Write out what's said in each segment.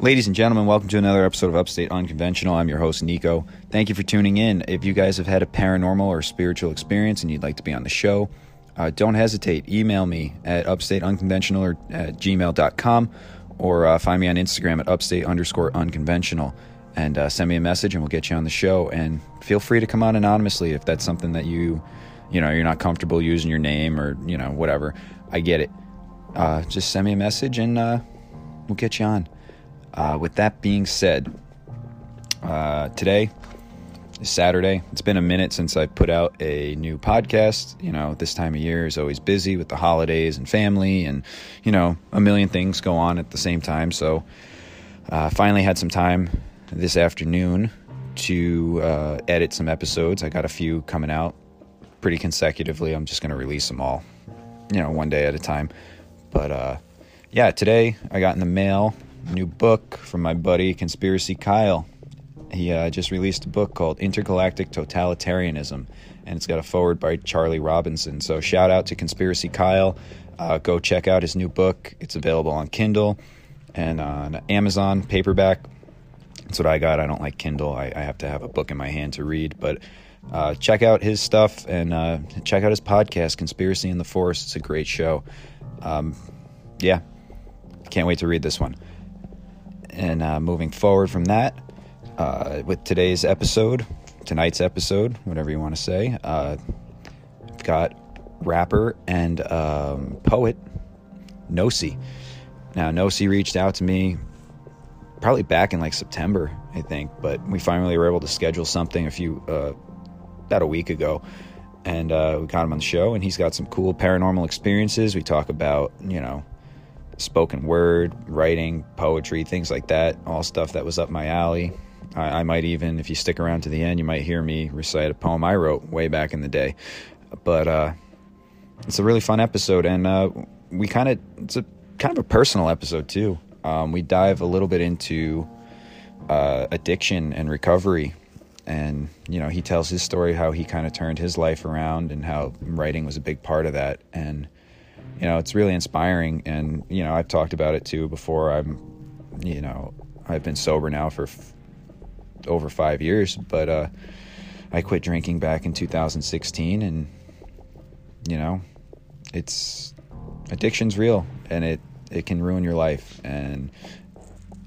Ladies and gentlemen, welcome to another episode of Upstate Unconventional. I'm your host, Nico. Thank you for tuning in. If you guys have had a paranormal or spiritual experience and you'd like to be on the show, uh, don't hesitate. Email me at upstateunconventional or at gmail.com or uh, find me on Instagram at upstate underscore unconventional and uh, send me a message and we'll get you on the show. And feel free to come on anonymously if that's something that you, you know, you're not comfortable using your name or, you know, whatever. I get it. Uh, just send me a message and uh, we'll get you on. Uh, with that being said, uh, today is Saturday. It's been a minute since I put out a new podcast. You know, this time of year is always busy with the holidays and family, and, you know, a million things go on at the same time. So, uh, finally had some time this afternoon to uh, edit some episodes. I got a few coming out pretty consecutively. I'm just going to release them all, you know, one day at a time. But, uh, yeah, today I got in the mail new book from my buddy Conspiracy Kyle. He uh, just released a book called Intergalactic Totalitarianism, and it's got a foreword by Charlie Robinson. So shout out to Conspiracy Kyle. Uh, go check out his new book. It's available on Kindle and on Amazon paperback. That's what I got. I don't like Kindle. I, I have to have a book in my hand to read. But uh, check out his stuff and uh, check out his podcast, Conspiracy in the Forest. It's a great show. Um, yeah, can't wait to read this one. And uh, moving forward from that, uh, with today's episode, tonight's episode, whatever you want to say, uh, I've got rapper and um, poet Nosi. Now, Nosi reached out to me probably back in like September, I think, but we finally were able to schedule something a few, uh, about a week ago. And uh, we got him on the show, and he's got some cool paranormal experiences. We talk about, you know, spoken word, writing, poetry, things like that. All stuff that was up my alley. I, I, might even, if you stick around to the end, you might hear me recite a poem I wrote way back in the day. But uh, it's a really fun episode, and uh, we kind of it's a kind of a personal episode too. Um, we dive a little bit into uh, addiction and recovery. And, you know, he tells his story how he kind of turned his life around and how writing was a big part of that. And you know, it's really inspiring. And, you know, I've talked about it too before. I'm, you know, I've been sober now for f- over five years, but uh, I quit drinking back in 2016. And, you know, it's addiction's real and it, it can ruin your life. And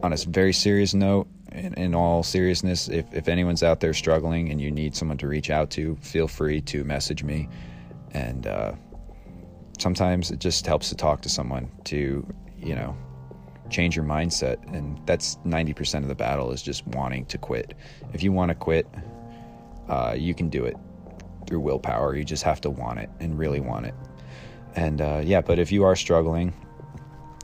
on a very serious note, in, in, all seriousness, if, if anyone's out there struggling and you need someone to reach out to, feel free to message me. And, uh, sometimes it just helps to talk to someone to, you know, change your mindset. And that's 90% of the battle is just wanting to quit. If you want to quit, uh, you can do it through willpower. You just have to want it and really want it. And uh, yeah, but if you are struggling,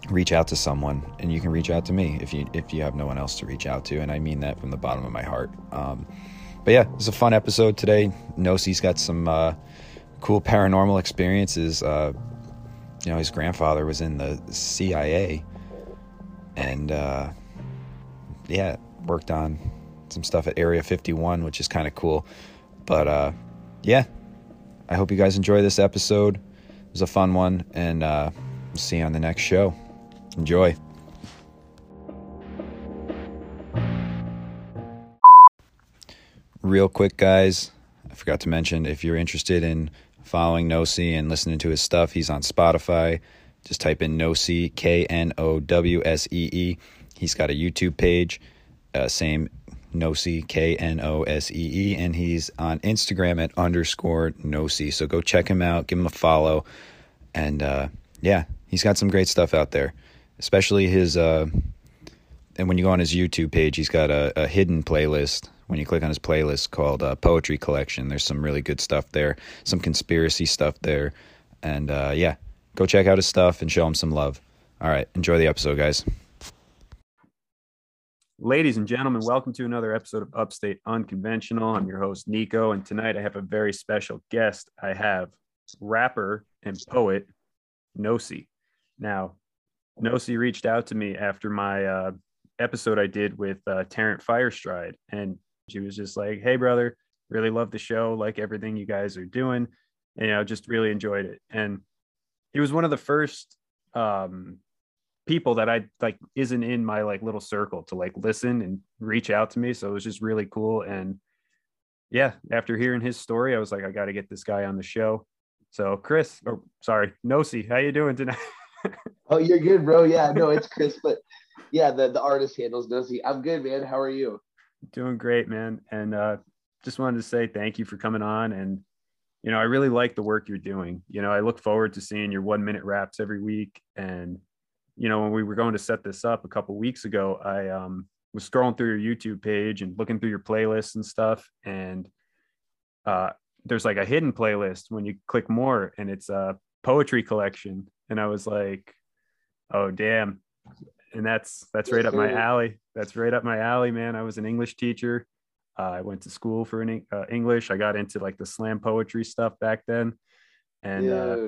reach out to someone, and you can reach out to me if you if you have no one else to reach out to. And I mean that from the bottom of my heart. Um, but yeah, it's a fun episode today. Nosey's got some uh, cool paranormal experiences. Uh, you know, his grandfather was in the CIA, and uh, yeah, worked on some stuff at Area 51, which is kind of cool. But uh, yeah, I hope you guys enjoy this episode. It was a fun one, and uh, we'll see you on the next show. Enjoy. Real quick, guys, I forgot to mention if you're interested in following Nosy and listening to his stuff. He's on Spotify. Just type in Nosy, K N O W S E E. He's got a YouTube page, uh, same Nosy, K N O S E E. And he's on Instagram at underscore Nosy. So go check him out, give him a follow. And uh, yeah, he's got some great stuff out there, especially his. Uh, and when you go on his YouTube page, he's got a, a hidden playlist when you click on his playlist called uh, Poetry Collection. There's some really good stuff there, some conspiracy stuff there. And uh, yeah, go check out his stuff and show him some love. All right, enjoy the episode, guys. Ladies and gentlemen, welcome to another episode of Upstate Unconventional. I'm your host, Nico, and tonight I have a very special guest. I have rapper and poet Nosy. Now, Nosy reached out to me after my uh, episode I did with uh, Tarrant Firestride, and she was just like, "Hey, brother, really love the show, like everything you guys are doing, and, you know, just really enjoyed it." And he was one of the first um, people that I like isn't in my like little circle to like listen and reach out to me. So it was just really cool. And yeah, after hearing his story, I was like, I got to get this guy on the show. So Chris, or sorry, Nosi, how you doing tonight? oh, you're good, bro. Yeah, no, it's Chris, but yeah, the, the artist handles Nosi. I'm good, man. How are you? Doing great, man. And uh, just wanted to say thank you for coming on. And, you know, I really like the work you're doing. You know, I look forward to seeing your one minute raps every week. And, you know, when we were going to set this up a couple weeks ago, I um, was scrolling through your YouTube page and looking through your playlists and stuff. And uh, there's like a hidden playlist when you click more and it's a poetry collection. And I was like, oh, damn. And that's that's right up my alley. That's right up my alley, man. I was an English teacher. Uh, I went to school for an, uh, English. I got into like the slam poetry stuff back then. And uh,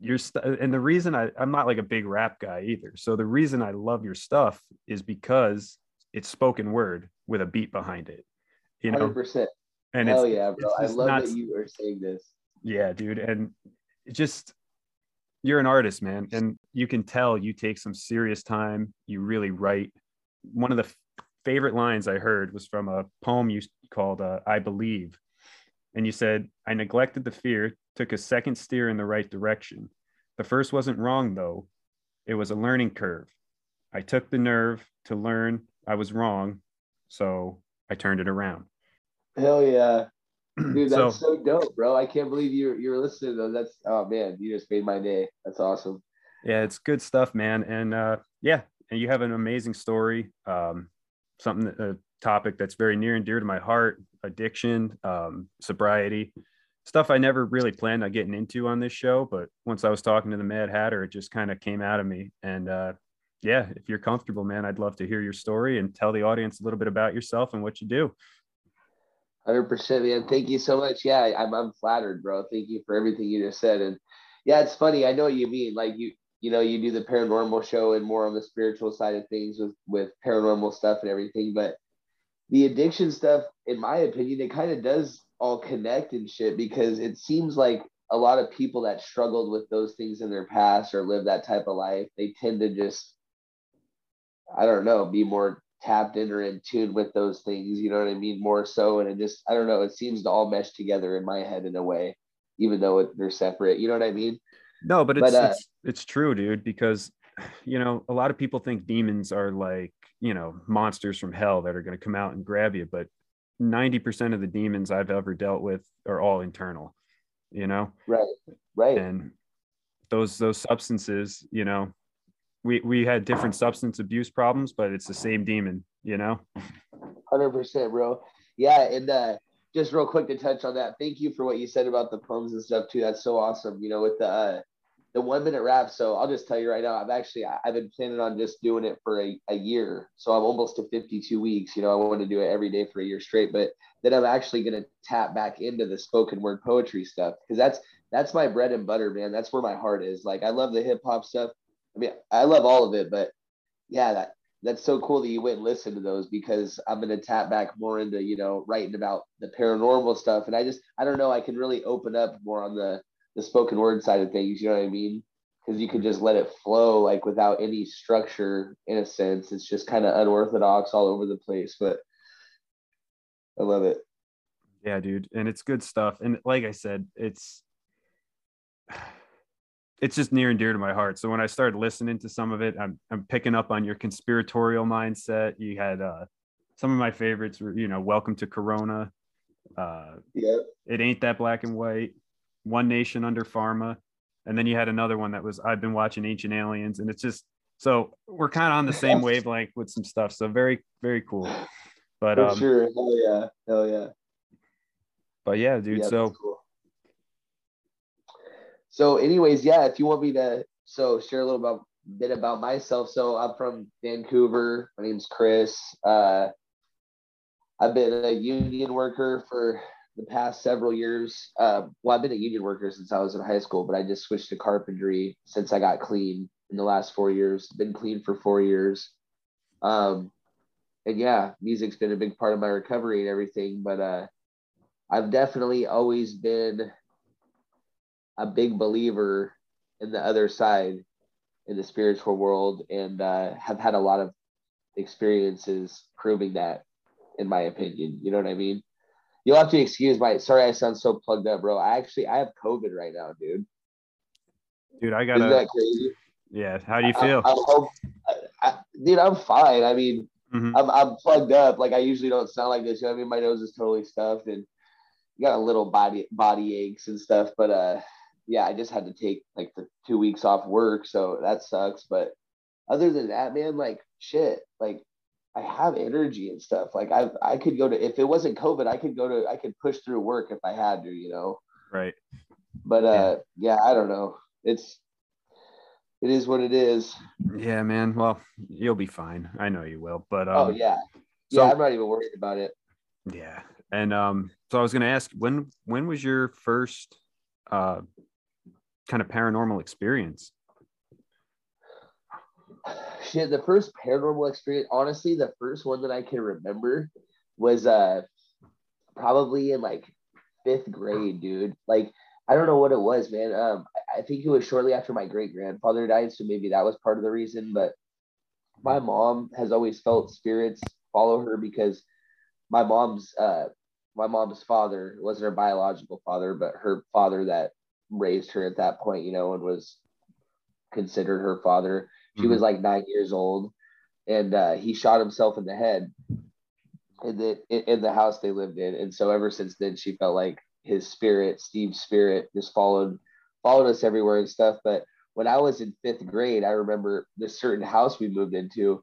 your stuff and the reason I, i'm not like a big rap guy either so the reason i love your stuff is because it's spoken word with a beat behind it you know 100% and hell yeah bro i love not, that you are saying this yeah dude and it just you're an artist man and you can tell you take some serious time you really write one of the f- favorite lines i heard was from a poem you called uh, i believe and you said i neglected the fear took a second steer in the right direction. The first wasn't wrong, though. It was a learning curve. I took the nerve to learn I was wrong, so I turned it around. Hell yeah. Dude, that's so, so dope, bro. I can't believe you're you're listening though. That's oh man, you just made my day. That's awesome. Yeah, it's good stuff, man. And uh yeah, and you have an amazing story. Um something a topic that's very near and dear to my heart, addiction, um, sobriety stuff I never really planned on getting into on this show, but once I was talking to the Mad Hatter, it just kind of came out of me. And uh, yeah, if you're comfortable, man, I'd love to hear your story and tell the audience a little bit about yourself and what you do. Hundred percent, man. Thank you so much. Yeah, I'm I'm flattered, bro. Thank you for everything you just said. And yeah, it's funny. I know what you mean. Like you, you know, you do the paranormal show and more on the spiritual side of things with with paranormal stuff and everything. But the addiction stuff, in my opinion, it kind of does all connect and shit because it seems like a lot of people that struggled with those things in their past or live that type of life, they tend to just, I don't know, be more tapped in or in tune with those things. You know what I mean? More so. And it just, I don't know, it seems to all mesh together in my head in a way, even though it, they're separate. You know what I mean? No, but it's, but, uh, it's, it's true, dude, because, you know, a lot of people think demons are like, you know, monsters from hell that are going to come out and grab you. But 90% of the demons I've ever dealt with are all internal, you know? Right. Right. And those those substances, you know, we we had different substance abuse problems, but it's the same demon, you know? 100%, bro. Yeah, and uh just real quick to touch on that. Thank you for what you said about the poems and stuff too. That's so awesome. You know, with the uh the one minute rap. So I'll just tell you right now, I've actually I've been planning on just doing it for a, a year. So I'm almost to 52 weeks. You know, I want to do it every day for a year straight. But then I'm actually gonna tap back into the spoken word poetry stuff because that's that's my bread and butter, man. That's where my heart is. Like I love the hip hop stuff. I mean, I love all of it, but yeah, that that's so cool that you went and listened to those because I'm gonna tap back more into you know writing about the paranormal stuff. And I just I don't know, I can really open up more on the the spoken word side of things. You know what I mean? Because you can just let it flow like without any structure in a sense. It's just kind of unorthodox all over the place, but I love it. Yeah, dude, and it's good stuff. And like I said, it's it's just near and dear to my heart. So when I started listening to some of it, I'm I'm picking up on your conspiratorial mindset. You had uh some of my favorites were, you know, Welcome to Corona. Uh yeah. It ain't that black and white. One Nation Under Pharma, and then you had another one that was I've been watching Ancient Aliens, and it's just so we're kind of on the same wavelength with some stuff. So very very cool. But um, sure, hell yeah, hell yeah. But yeah, dude. Yeah, so. Cool. So, anyways, yeah. If you want me to, so share a little about, bit about myself. So, I'm from Vancouver. My name's Chris. Uh, I've been a union worker for the past several years. Uh, well, I've been a union worker since I was in high school, but I just switched to carpentry since I got clean in the last four years. Been clean for four years. Um, and yeah, music's been a big part of my recovery and everything. But uh, I've definitely always been a big believer in the other side. in the spiritual world and uh, have had a lot of experiences proving that, in my opinion. You know what I mean? You'll have to excuse my. Sorry, I sound so plugged up, bro. I actually I have COVID right now, dude. Dude, I Isn't gotta. that crazy? Yeah. How do you feel? I, I, I, dude, I'm fine. I mean, Mhm. I'm, I'm plugged up. Like I usually don't sound like this. You know what I mean? My nose is totally stuffed and got a little body body aches and stuff. But uh, yeah, I just had to take like the two weeks off work, so that sucks. But other than that, man, like shit, like I have energy and stuff. Like I I could go to if it wasn't COVID, I could go to I could push through work if I had to, you know. Right. But uh, yeah, I don't know. It's it is what it is. Yeah, man. Well, you'll be fine. I know you will. But um, oh yeah, so- yeah. I'm not even worried about it. Yeah. And um, so I was gonna ask when when was your first uh kind of paranormal experience? Shit, the first paranormal experience, honestly, the first one that I can remember was uh probably in like fifth grade, dude. Like I don't know what it was, man. Um, I- think it was shortly after my great grandfather died, so maybe that was part of the reason. But my mom has always felt spirits follow her because my mom's uh my mom's father wasn't her biological father, but her father that raised her at that point, you know, and was considered her father. She was like nine years old, and uh, he shot himself in the head in the in, in the house they lived in. And so ever since then, she felt like his spirit, Steve's spirit, just followed followed us everywhere and stuff. But when I was in fifth grade, I remember this certain house we moved into.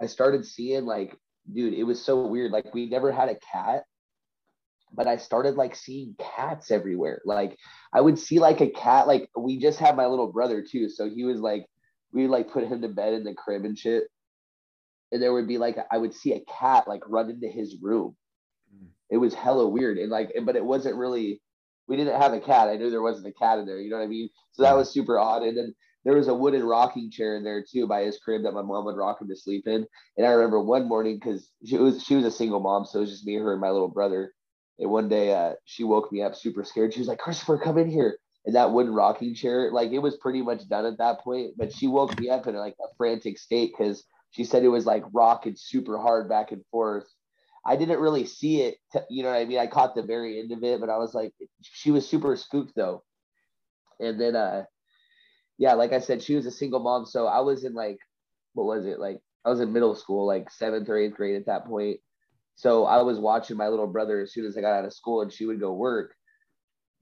I started seeing like, dude, it was so weird. Like we never had a cat, but I started like seeing cats everywhere. Like I would see like a cat. Like we just had my little brother too, so he was like, we like put him to bed in the crib and shit. And there would be like I would see a cat like run into his room. Mm. It was hella weird and like, but it wasn't really. We didn't have a cat. I knew there wasn't a cat in there. You know what I mean? So that was super odd. And then there was a wooden rocking chair in there too by his crib that my mom would rock him to sleep in. And I remember one morning because she was she was a single mom, so it was just me, her, and my little brother. And one day uh, she woke me up super scared. She was like, Christopher, come in here. And that wooden rocking chair, like it was pretty much done at that point. But she woke me up in like a frantic state because she said it was like rocking super hard back and forth. I didn't really see it, t- you know what I mean? I caught the very end of it, but I was like, she was super spooked though. And then, uh, yeah, like I said, she was a single mom. So I was in like, what was it? Like, I was in middle school, like seventh or eighth grade at that point. So I was watching my little brother as soon as I got out of school and she would go work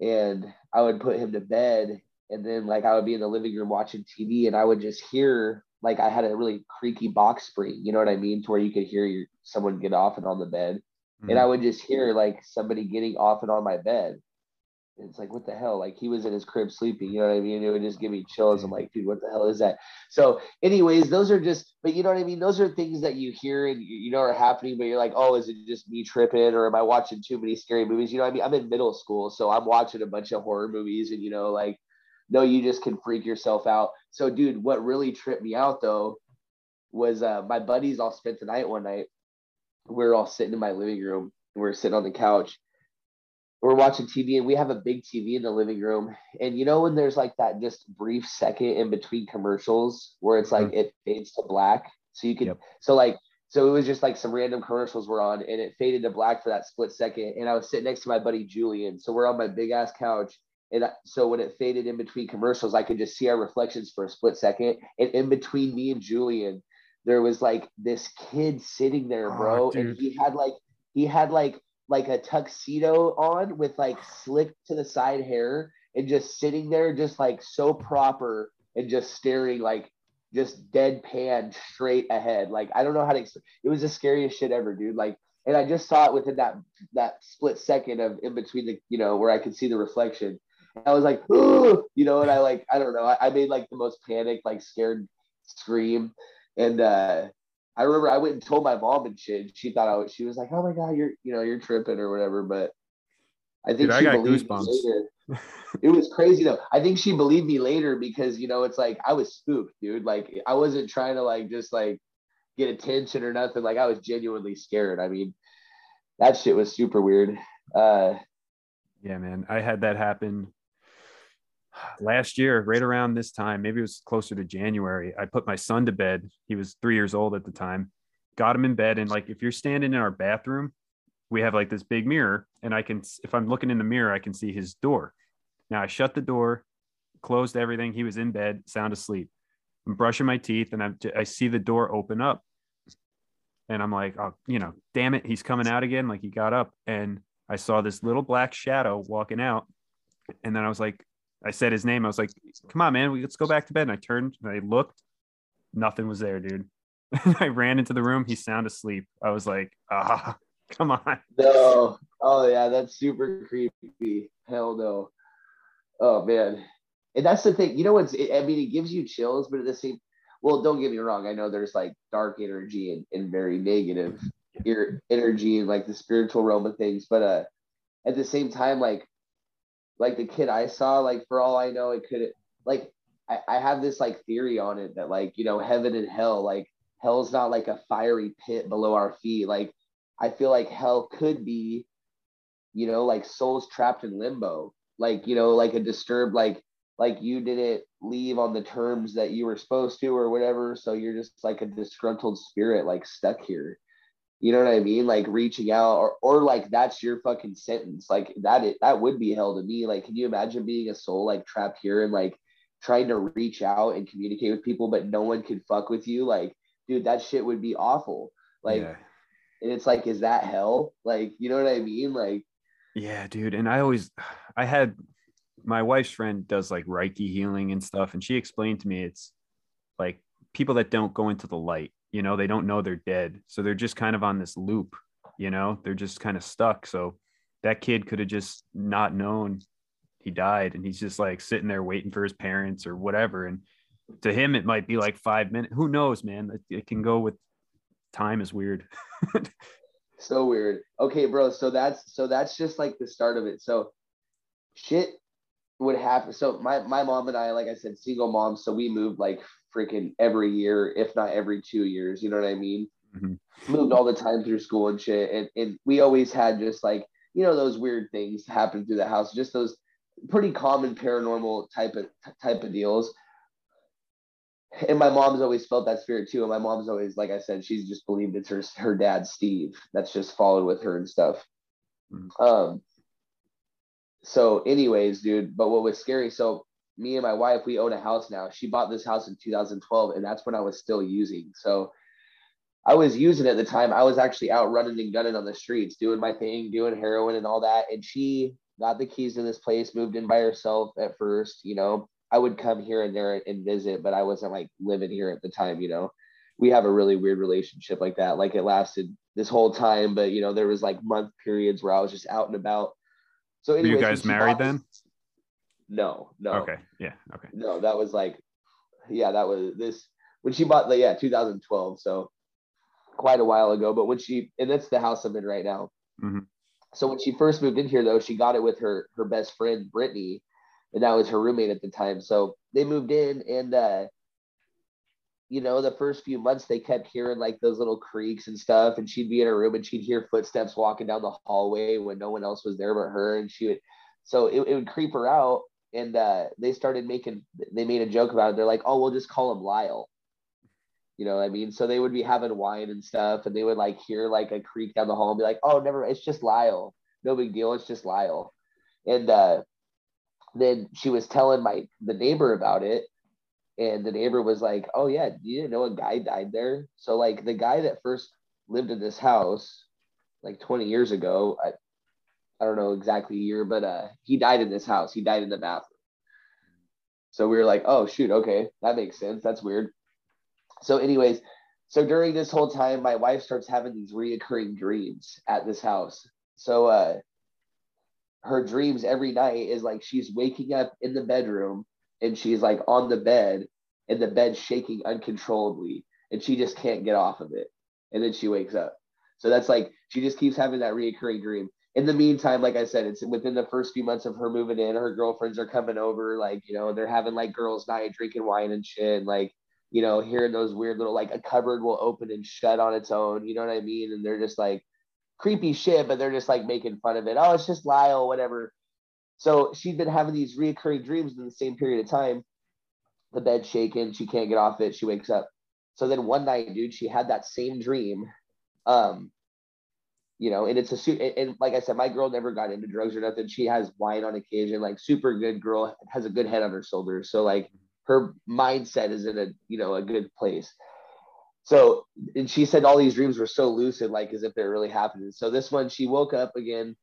and I would put him to bed. And then like I would be in the living room watching TV and I would just hear like I had a really creaky box spring, you know what I mean? To where you could hear your, someone get off and on the bed. And mm-hmm. I would just hear like somebody getting off and on my bed. It's like, what the hell? Like he was in his crib sleeping, you know what I mean? It would just give me chills. I'm like, dude, what the hell is that? So, anyways, those are just, but you know what I mean? Those are things that you hear and you, you know are happening, but you're like, oh, is it just me tripping or am I watching too many scary movies? You know what I mean? I'm in middle school, so I'm watching a bunch of horror movies and, you know, like, no, you just can freak yourself out. So, dude, what really tripped me out though was uh, my buddies all spent the night one night. We are all sitting in my living room we are sitting on the couch we're watching TV and we have a big TV in the living room. And you know, when there's like that just brief second in between commercials where it's like mm-hmm. it fades to black. So you can, Yep. so like, so it was just like some random commercials were on and it faded to black for that split second. And I was sitting next to my buddy Julian. So we're on my big ass couch. And I- so when it faded in between commercials, I could just see our reflections for a split second. And in between me and Julian, there was like this kid sitting there, Oh, bro. and he had like, he had like like a tuxedo on with like slick to the side hair and just sitting there just like so proper and just staring like just deadpan straight ahead. Like i don't know how to ex- it was the scariest shit ever dude. Like and i just saw it within that that split second of in between the you know where i could see the reflection. I was like Ooh! you know and i like i don't know. I, I made like the most panicked like scared scream. And uh I remember I went and told my mom and shit. and She thought I was, she was like, "Oh my god, you're you know you're tripping or whatever." But I think Dude, I she got believed me later. It was crazy though. I think she believed me later because you know it's like I was spooked, dude. Like I wasn't trying to like just like get attention or nothing. Like I was genuinely scared. I mean, that shit was super weird. Uh, Yeah, man. I had that happen. Last year, right around this time, maybe it was closer to January, I put my son to bed. He was three years old at the time. Got him in bed, and like if you're standing in our bathroom, we have like this big mirror, and I can, if I'm looking in the mirror, I can see his door. Now I shut the door, closed everything. He was in bed, sound asleep. I'm brushing my teeth, and I'm, I see the door open up, and I'm like, oh, you know, damn it, he's coming out again. Like he got up, and I saw this little black shadow walking out, and then I was like, I said his name. I was like, come on, man, let's go back to bed. And I turned and I looked, nothing was there, dude. I ran into the room. He's sound asleep. I was like, ah, come on. No. Oh yeah, that's super creepy. Hell no. Oh man. And that's the thing. You know what's I mean, it gives you chills, but at the same well, don't get me wrong. I know there's like dark energy and, and very negative energy and like the spiritual realm of things, but uh at the same time, like like the kid I saw, like for all I know, it could like I, I have this like theory on it that like, you know, heaven and hell, like hell's not like a fiery pit below our feet. Like I feel like hell could be, you know, like souls trapped in limbo. Like, you know, like a disturbed, like like you didn't leave on the terms that you were supposed to or whatever. So you're just like a disgruntled spirit, like stuck here. You know what I mean? Like reaching out or or like that's your fucking sentence. Like that it that would be hell to me. Like, can you imagine being a soul like trapped here and like trying to reach out and communicate with people, but no one could fuck with you? Like, dude, that shit would be awful. Like yeah. and it's like, is that hell? Like, you know what I mean? Like yeah, dude. And I always I had my wife's friend does like Reiki healing and stuff, and she explained to me it's like people that don't go into the light you know they don't know they're dead. So they're just kind of on this loop you know they're just kind of stuck. So that kid could have just not known he died and he's just like sitting there waiting for his parents or whatever. And to him it might be like five minutes who knows man? It, it can go with time is weird. So weird. Okay bro so that's so that's just like the start of it. So shit would happen so my my mom and i like i said single mom so we moved like freaking every year, if not every two years. You know what I mean? Mm-hmm. Moved all the time through school and shit. And, and we always had just like, you know, those weird things happen through the house, just those pretty common paranormal type of type of deals. And my mom's always felt that spirit too. And my mom's always, like I said, she's just believed it's her her dad Steve that's just followed with her and stuff. Mm-hmm. Um. So, anyways, dude. But what was scary? So me and my wife, we own a house now. She bought this house in 2012, and that's when I was still using. So I was using at the time. I was actually out running and gunning on the streets, doing my thing, doing heroin and all that. And she got the keys to this place, moved in by herself at first. You know, I would come here and there and visit, but I wasn't like living here at the time. You know, we have a really weird relationship like that. Like it lasted this whole time, but you know, there was like month periods where I was just out and about. So, anyways, were you guys married then? No, no. Okay. Yeah. Okay. No, that was like, yeah, that was this when she bought the yeah 2012. So quite a while ago. But when she and that's the house I'm in right now. Mm-hmm. So when she first moved in here, though, she got it with her her best friend Brittany, and that was her roommate at the time. So they moved in, and uh, you know, the first few months they kept hearing like those little creaks and stuff, and she'd be in her room and she'd hear footsteps walking down the hallway when no one else was there but her, and she would. So it, it would creep her out, and uh, they started making they made a joke about it. They're like, "Oh, we'll just call him Lyle." You know what I mean? So they would be having wine and stuff, and they would like hear like a creak down the hall and be like, "Oh, never, it's just Lyle. No big deal. It's just Lyle." And uh, then she was telling my the neighbor about it, and the neighbor was like, "Oh yeah, you didn't know a guy died there?" So like the guy that first lived in this house, like 20 years ago, I, don't know exactly year, but uh, he died in this house. He died in the bathroom. So we were like, oh shoot, okay, that makes sense. That's weird. So, anyways, so during this whole time, my wife starts having these reoccurring dreams at this house. So uh, her dreams every night is like she's waking up in the bedroom and she's like on the bed and the bed shaking uncontrollably and she just can't get off of it. And then she wakes up. So that's like she just keeps having that reoccurring dream in the meantime, like I said, it's within the first few months of her moving in, her girlfriends are coming over, like, you know, they're having like girls' night, drinking wine and shit. And like, you know, hearing those weird little like a cupboard will open and shut on its own, you know what I mean? And they're just like creepy shit, but they're just like making fun of it. Oh, it's just Lyle, whatever. So she'd been having these reoccurring dreams in the same period of time. The bed shaking, she can't get off it. She wakes up. So then one night, dude, she had that same dream. Um, you know, and it's a suit. And, like I said, my girl never got into drugs or nothing. She has wine on occasion, like super good girl, has a good head on her shoulders. So like her mindset is in a you know a good place. So and she said all these dreams were so lucid, like as if they're really happening. So this one, she woke up again.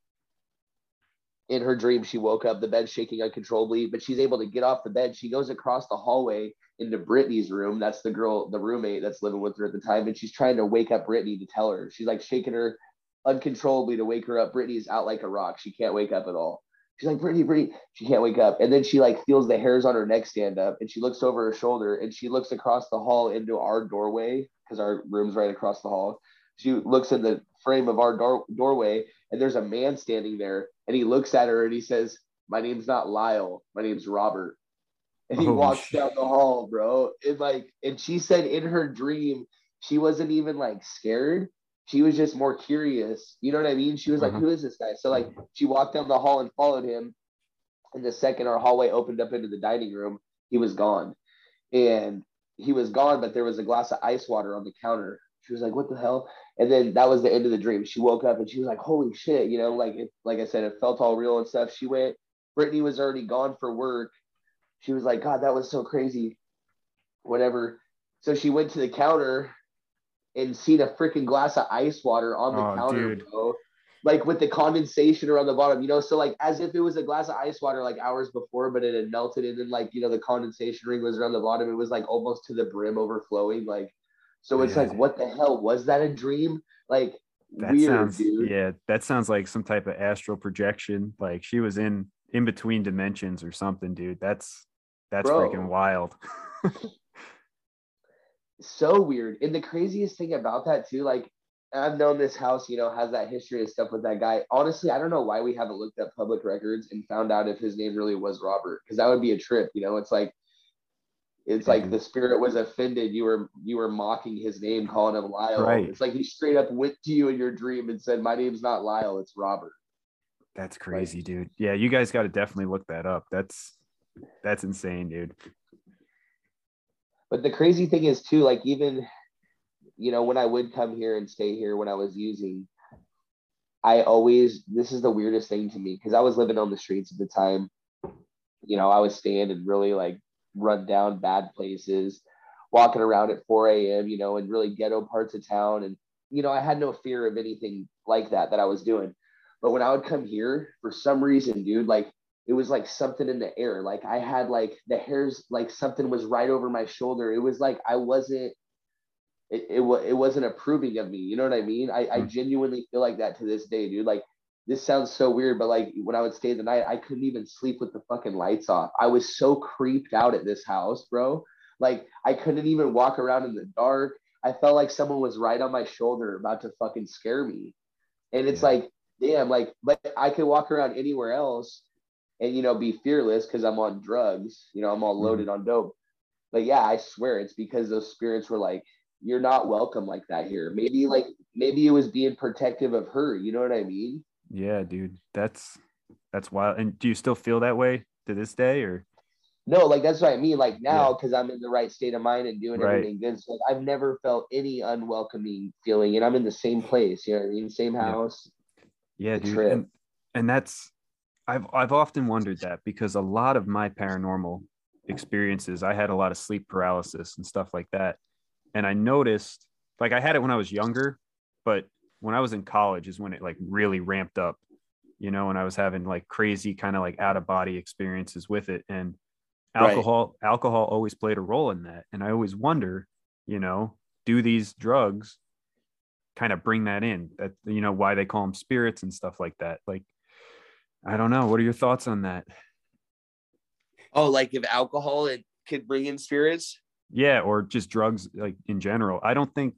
In her dream, she woke up, the bed shaking uncontrollably, but she's able to get off the bed. She goes across the hallway into Brittany's room. That's the girl, the roommate that's living with her at the time. And she's trying to wake up Brittany to tell her. She's like shaking her uncontrollably to wake her up. Brittany's out like a rock. She can't wake up at all. She's like, Brittany, Brittany. She can't wake up. And then she like feels the hairs on her neck stand up and she looks over her shoulder and she looks across the hall into our doorway because our room's right across the hall. She looks in the frame of our door- doorway and there's a man standing there and he looks at her and he says, My name's not Lyle. My name's Robert. And he Oh, walks shit. down the hall, bro. And like, and she said in her dream, she wasn't even like scared. She was just more curious. You know what I mean? She was like, Uh-huh. Who is this guy? So like she walked down the hall and followed him. And the second our hallway opened up into the dining room, he was gone. And he was gone, but there was a glass of ice water on the counter. She was like, "What the hell?" And then that was the end of the dream. She woke up and she was like, "Holy shit!" You know, like it, like I said, it felt all real and stuff. She went. Brittany was already gone for work. She was like, "God, that was so crazy." Whatever. So she went to the counter and seen a freaking glass of ice water on the Oh, counter, dude. bro. Like with the condensation around the bottom, you know, so like as if it was a glass of ice water like hours before, but it had melted and then like you know the condensation ring was around the bottom. It was like almost to the brim overflowing. Like so it's Yeah. like, what the hell? Was that a dream? Like That weird, sounds dude. yeah, that sounds like some type of astral projection. Like she was in in between dimensions or something, dude. That's that's Bro. freaking wild. so weird. And the craziest thing about that too, like I've known this house, you know, has that history and stuff with that guy. Honestly, I don't know why we haven't looked up public records and found out if his name really was Robert, because that would be a trip. You know, it's like it's like the spirit was offended. You were you were mocking his name, calling him Lyle. Right. It's like he straight up went to you in your dream and said, "My name's not Lyle, it's Robert." That's crazy, dude. Yeah, you guys got to definitely look that up. That's that's insane, dude. But the crazy thing is too, like even, you know, when I would come here and stay here when I was using, I always this is the weirdest thing to me because I was living on the streets at the time. You know, I was staying in really like run down bad places, walking around at 4 a.m. You know, in really ghetto parts of town, and you know, I had no fear of anything like that that I was doing. But when I would come here, for some reason, dude, like it was like something in the air. Like I had like the hairs, like something was right over my shoulder. It was like I wasn't. It it, it wasn't approving of me. You know what I mean? I, I Hmm. genuinely feel like that to this day, dude. Like this sounds so weird, but like when I would stay the night, I couldn't even sleep with the fucking lights off. I was so creeped out at this house, bro. Like I couldn't even walk around in the dark. I felt like someone was right on my shoulder about to fucking scare me. And it's Yeah. like, damn, like, but I could walk around anywhere else and you know be fearless because I'm on drugs. You know, I'm all Mhm. loaded on dope. But yeah, I swear it's because those spirits were like, you're not welcome like that here. Maybe like maybe it was being protective of her. You know what I mean? Yeah, dude. That's that's wild. And do you still feel that way to this day or No, like that's what I mean. Like now, because I'm in the right state of mind and doing Right. everything good. So like, I've never felt any unwelcoming feeling, and I'm in the same place. You know what I mean? Same house. Yeah, the dude. trip. And, and that's I've I've often wondered that because a lot of my paranormal experiences, I had a lot of sleep paralysis and stuff like that. And I noticed like I had it when I was younger, but when I was in college is when it like really ramped up, you know, and I was having like crazy kind of like out of body experiences with it. And Right. alcohol, alcohol always played a role in that. And I always wonder, you know, do these drugs kind of bring that in that you know why they call them spirits and stuff like that like i don't know. What are your thoughts on that? Oh, like if alcohol it could bring in spirits? yeah or just drugs like in general. I don't think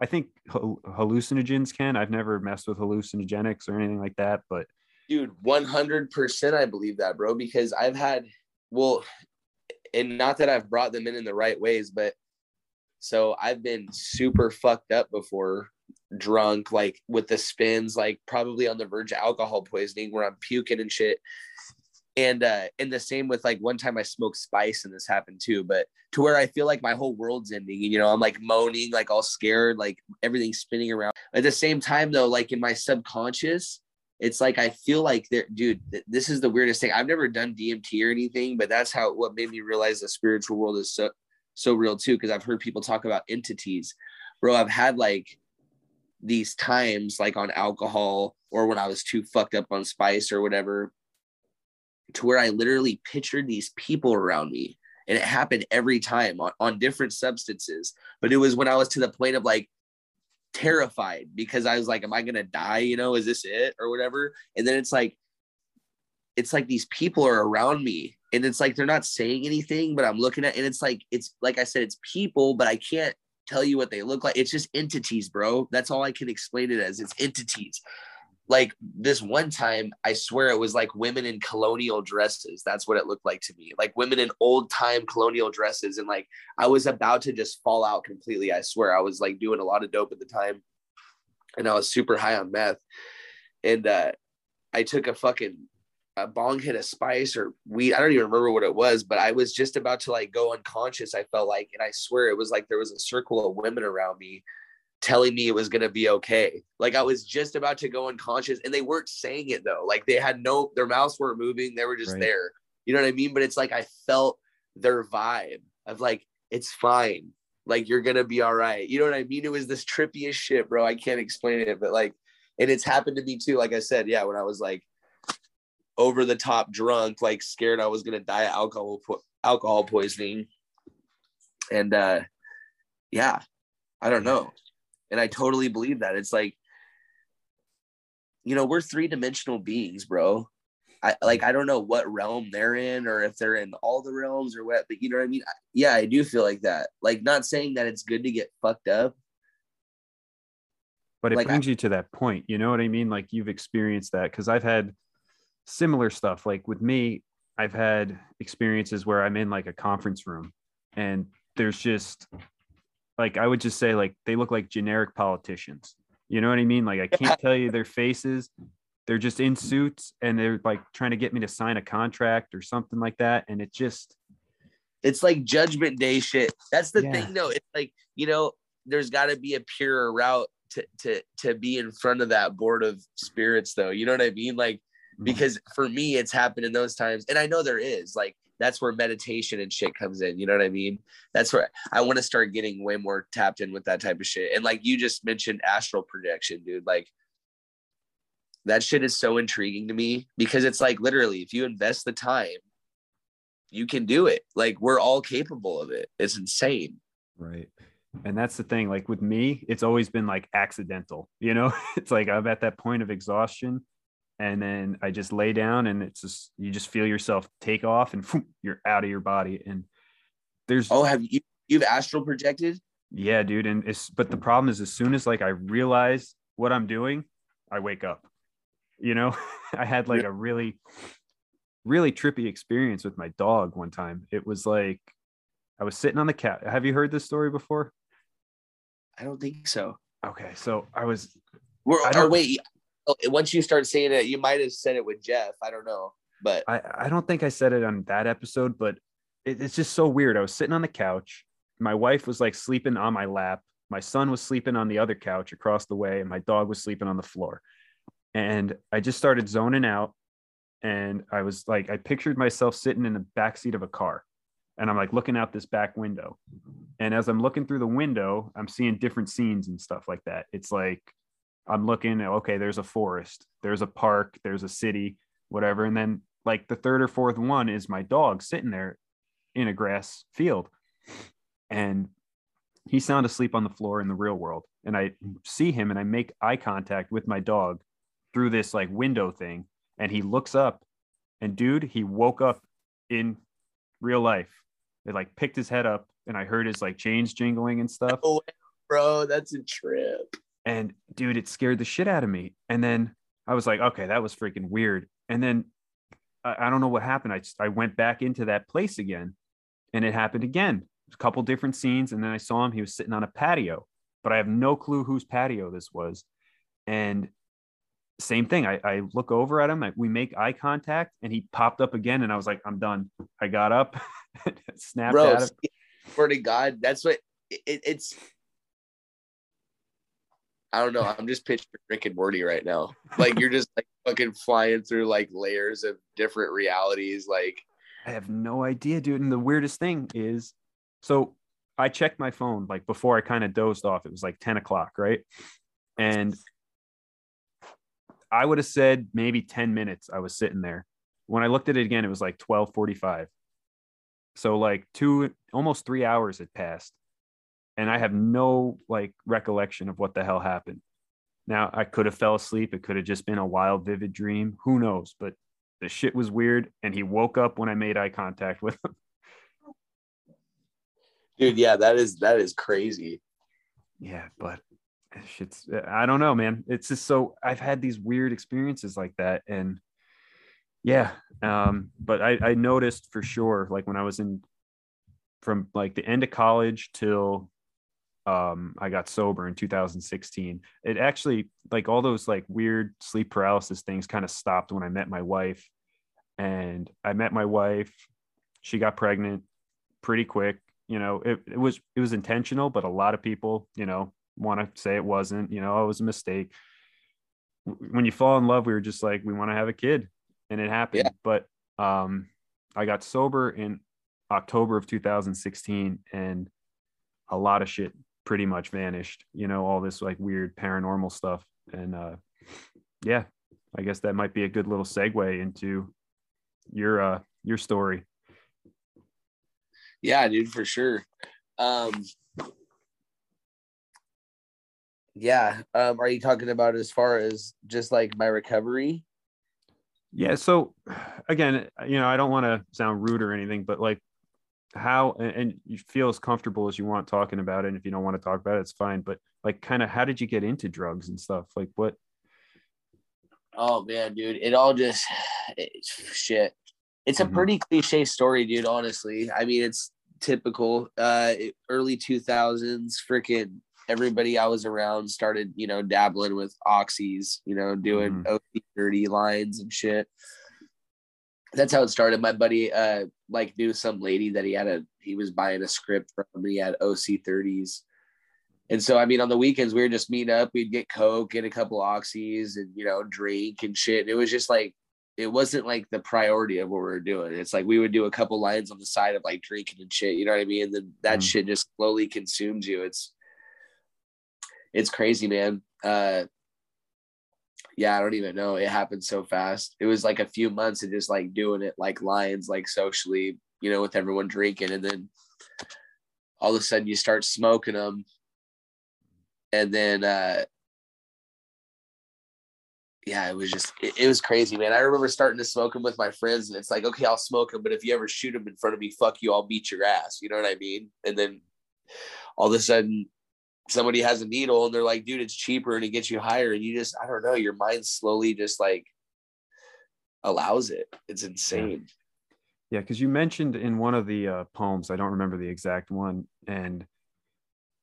i think hallucinogens can. I've never messed with hallucinogenics or anything like that but Dude, 100% I believe that, bro, because I've had, well, and not that I've brought them in in the right ways, but so I've been super fucked up before drunk, like with the spins, like probably on the verge of alcohol poisoning where I'm puking and shit. And uh and the same with like one time I smoked spice and this happened too, but to where I feel like my whole world's ending and you know, I'm like moaning, like all scared, like everything's spinning around. At the same time though, like in my subconscious, it's like I feel like there, dude, this is the weirdest thing. I've never done DMT or anything, but that's how what made me realize the spiritual world is so so real too. Cause I've heard people talk about entities. Bro, I've had like these times like on alcohol or when I was too fucked up on spice or whatever, to where I literally pictured these people around me. And it happened every time on, on different substances. But it was when I was to the point of like terrified because I was like, Am I gonna die? You know, is this it or whatever? And then it's like, it's like these people are around me and it's like they're not saying anything, but I'm looking at and it's like it's like I said, it's people, but I can't tell you what they look like. It's just entities, bro. That's all I can explain it as. It's entities. Like this one time, I swear it was like women in colonial dresses. That's what it looked like to me. Like women in old time colonial dresses. And like I was about to just fall out completely. I swear I was like doing a lot of dope at the time. And I was super high on meth. And uh I took a fucking a bong hit a spice or weed. I don't even remember what it was, but I was just about to like go unconscious. I felt like, and I swear it was like there was a circle of women around me telling me it was gonna be okay. Like I was just about to go unconscious, and they weren't saying it though. Like they had no, their mouths weren't moving. They were just right. there. You know what I mean? But it's like I felt their vibe of like it's fine. Like you're gonna be all right. You know what I mean? It was this trippiest shit, bro. I can't explain it, but like, and it's happened to me too. Like I said, yeah, when I was like over the top drunk, like scared I was gonna die of alcohol po- alcohol poisoning. And uh yeah, I don't know. And I totally believe that. It's like, you know, we're three-dimensional beings, bro. I like I don't know what realm they're in or if they're in all the realms or what, but you know what I mean? Yeah, I do feel like that. Like not saying that it's good to get fucked up. But it like brings I, you to that point. You know what I mean? Like you've experienced that because I've had similar stuff. Like with me, I've had experiences where I'm in like a conference room and there's just like I would just say like they look like generic politicians. You know what I mean? Like I can't tell you their faces. They're just in suits and they're like trying to get me to sign a contract or something like that. And it just it's like judgment day shit. That's the yeah. thing though. It's like, you know, there's gotta be a pure route to to to be in front of that board of spirits though. You know what I mean? Like. Mm-hmm. because for me it's happened in those times and i know there is like that's where meditation and shit comes in you know what i mean? That's where i want to start getting way more tapped in with that type of shit and like you just mentioned astral projection dude like that shit is so intriguing to me because it's like literally if you invest the time you can do it like we're all capable of it it's insane. Right and that's the thing like with me it's always been like accidental you know? It's like i'm at that point of exhaustion and then I just lay down and it's just you just feel yourself take off and you're out of your body. And there's oh have you you've astral projected? Yeah dude. And it's but the problem is as soon as like I realize what I'm doing I wake up you know? I had like a really really trippy experience with my dog one time. It was like I was sitting on the cat have you heard this story before? I don't think so. Okay so I was we're, or wait Oh, once you start saying it, you might have said it with Jeff. I don't know, but I, I don't think I said it on that episode, but it, it's just so weird. I was sitting on the couch. My wife was like sleeping on my lap. My son was sleeping on the other couch across the way, and my dog was sleeping on the floor. And I just started zoning out. And I was like, I pictured myself sitting in the back seat of a car. And I'm like looking out this back window. And as I'm looking through the window, I'm seeing different scenes and stuff like that. It's like I'm looking at okay, there's a forest, there's a park, there's a city, whatever. And then like the third or fourth one is my dog sitting there in a grass field. And he's sound asleep on the floor in the real world. And I see him and I make eye contact with my dog through this like window thing. And he looks up and dude, he woke up in real life. It like picked his head up and I heard his like chains jingling and stuff. Oh, bro, that's a trip. And dude, it scared the shit out of me. And then I was like, okay, that was freaking weird. And then I, I don't know what happened. I just, I went back into that place again and it happened again. A couple different scenes. And then I saw him, he was sitting on a patio but I have no clue whose patio this was. And same thing. I, I look over at him. I, we make eye contact, and he popped up again. And I was like, I'm done. I got up, snapped Bro, at him. swear to God, that's what it, it's. I don't know. I'm just picturing Rick and Morty right now. Like you're just like fucking flying through like layers of different realities. Like I have no idea, dude. And the weirdest thing is, so I checked my phone like before I kind of dozed off. It was like 10 o'clock, right? And I would have said maybe 10 minutes I was sitting there. When I looked at it again, it was like 1245. So like two, almost three hours had passed. And I have no like recollection of what the hell happened. Now I could have fell asleep. It could have just been a wild, vivid dream. Who knows? But the shit was weird. And he woke up when I made eye contact with him. dude, yeah, that is that is crazy. Yeah, but shit's I don't know, man. It's just so I've had these weird experiences like that. And yeah, um, but I, I noticed for sure, like when I was in from like the end of college till um I got sober in 2016. It actually like all those like weird sleep paralysis things kind of stopped when I met my wife. And I met my wife, she got pregnant pretty quick. You know, it, it was it was intentional, but a lot of people, you know, want to say it wasn't, you know, it was a mistake. When you fall in love, we were just like, we want to have a kid. And it happened. Yeah. But um I got sober in October of 2016 and a lot of shit pretty much vanished, you know, all this like weird paranormal stuff. And uh yeah, I guess that might be a good little segue into your uh your story. Yeah, dude, for sure. Um yeah. Um, are you talking about as far as just like my recovery? Yeah. So again, you know, I don't want to sound rude or anything, but like how and, you feel as comfortable as you want talking about it. And if you don't want to talk about it, it's fine. But like kind of how did you get into drugs and stuff? Like what Oh man, dude, it all just it's shit. It's a Mhm. pretty cliche story, dude. Honestly, I mean, it's typical. Uh, early two thousands, freaking everybody I was around started, you know, dabbling with oxys, you know, doing OC thirty lines and shit. That's how it started. My buddy, uh, like knew some lady that he had a he was buying a script from. He had OC thirties. And so, I mean, on the weekends, we were just meet up. We'd get Coke, get a couple oxys, and you know, drink and shit. And it was just like, it wasn't like the priority of what we were doing. It's like we would do a couple lines on the side of like drinking and shit. You know what I mean? And then that Mhm. shit just slowly consumes you. It's, it's crazy, man. Uh, yeah, I don't even know. It happened so fast. It was like a few months of just like doing it like lions, like socially, you know, with everyone drinking, and then all of a sudden you start smoking them and then uh yeah it was just it, it was crazy man i remember starting to smoke them with my friends and it's like okay i'll smoke them but if you ever shoot them in front of me fuck you i'll beat your ass you know what i mean and then all of a sudden somebody has a needle and they're like dude it's cheaper and it gets you higher. And you just i don't know your mind slowly just like allows it. It's insane. Yeah, because you mentioned in one of the uh, poems, I don't remember the exact one, and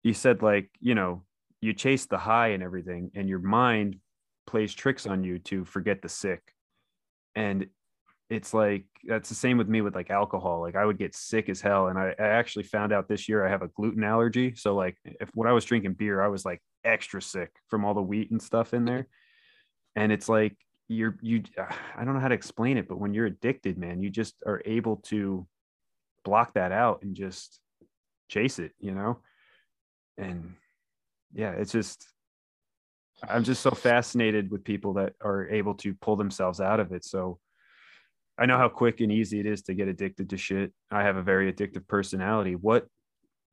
you said like, you know, you chase the high and everything, and your mind plays tricks on you to forget the sick. And it's like that's the same with me with like alcohol. Like I would get sick as hell, and I, I actually found out this year I have a gluten allergy. So like, if when I was drinking beer, I was like extra sick from all the wheat and stuff in there. And it's like you're you ah, i don't know how to explain it but when you're addicted man you just are able to block that out and just chase it you know and yeah it's just i'm just so fascinated with people that are able to pull themselves out of it so i know how quick and easy it is to get addicted to shit. I have a very addictive personality. What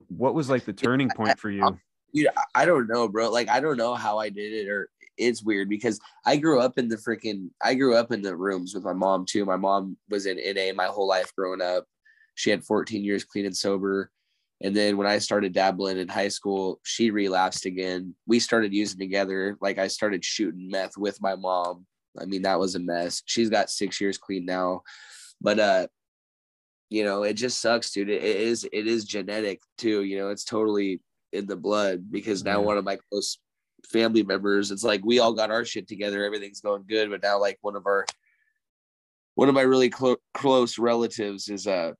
what was like the turning point for you? Dude I- i don't know bro. Like i don't know how i did it or it's weird because i grew up in the freaking i grew up in the rooms with my mom too. My mom was in NA my whole life growing up. She had 14 years clean and sober. And then when i started dabbling in high school she relapsed again. We started using together. Like i started shooting meth with my mom i mean that was a mess she's got six years clean now but uh you know it just sucks dude it, it is it is genetic too you know it's totally in the blood because now Yeah. one of my close family members, it's like we all got our shit together, everything's going good, but now like one of our one of my really clo- close relatives is uh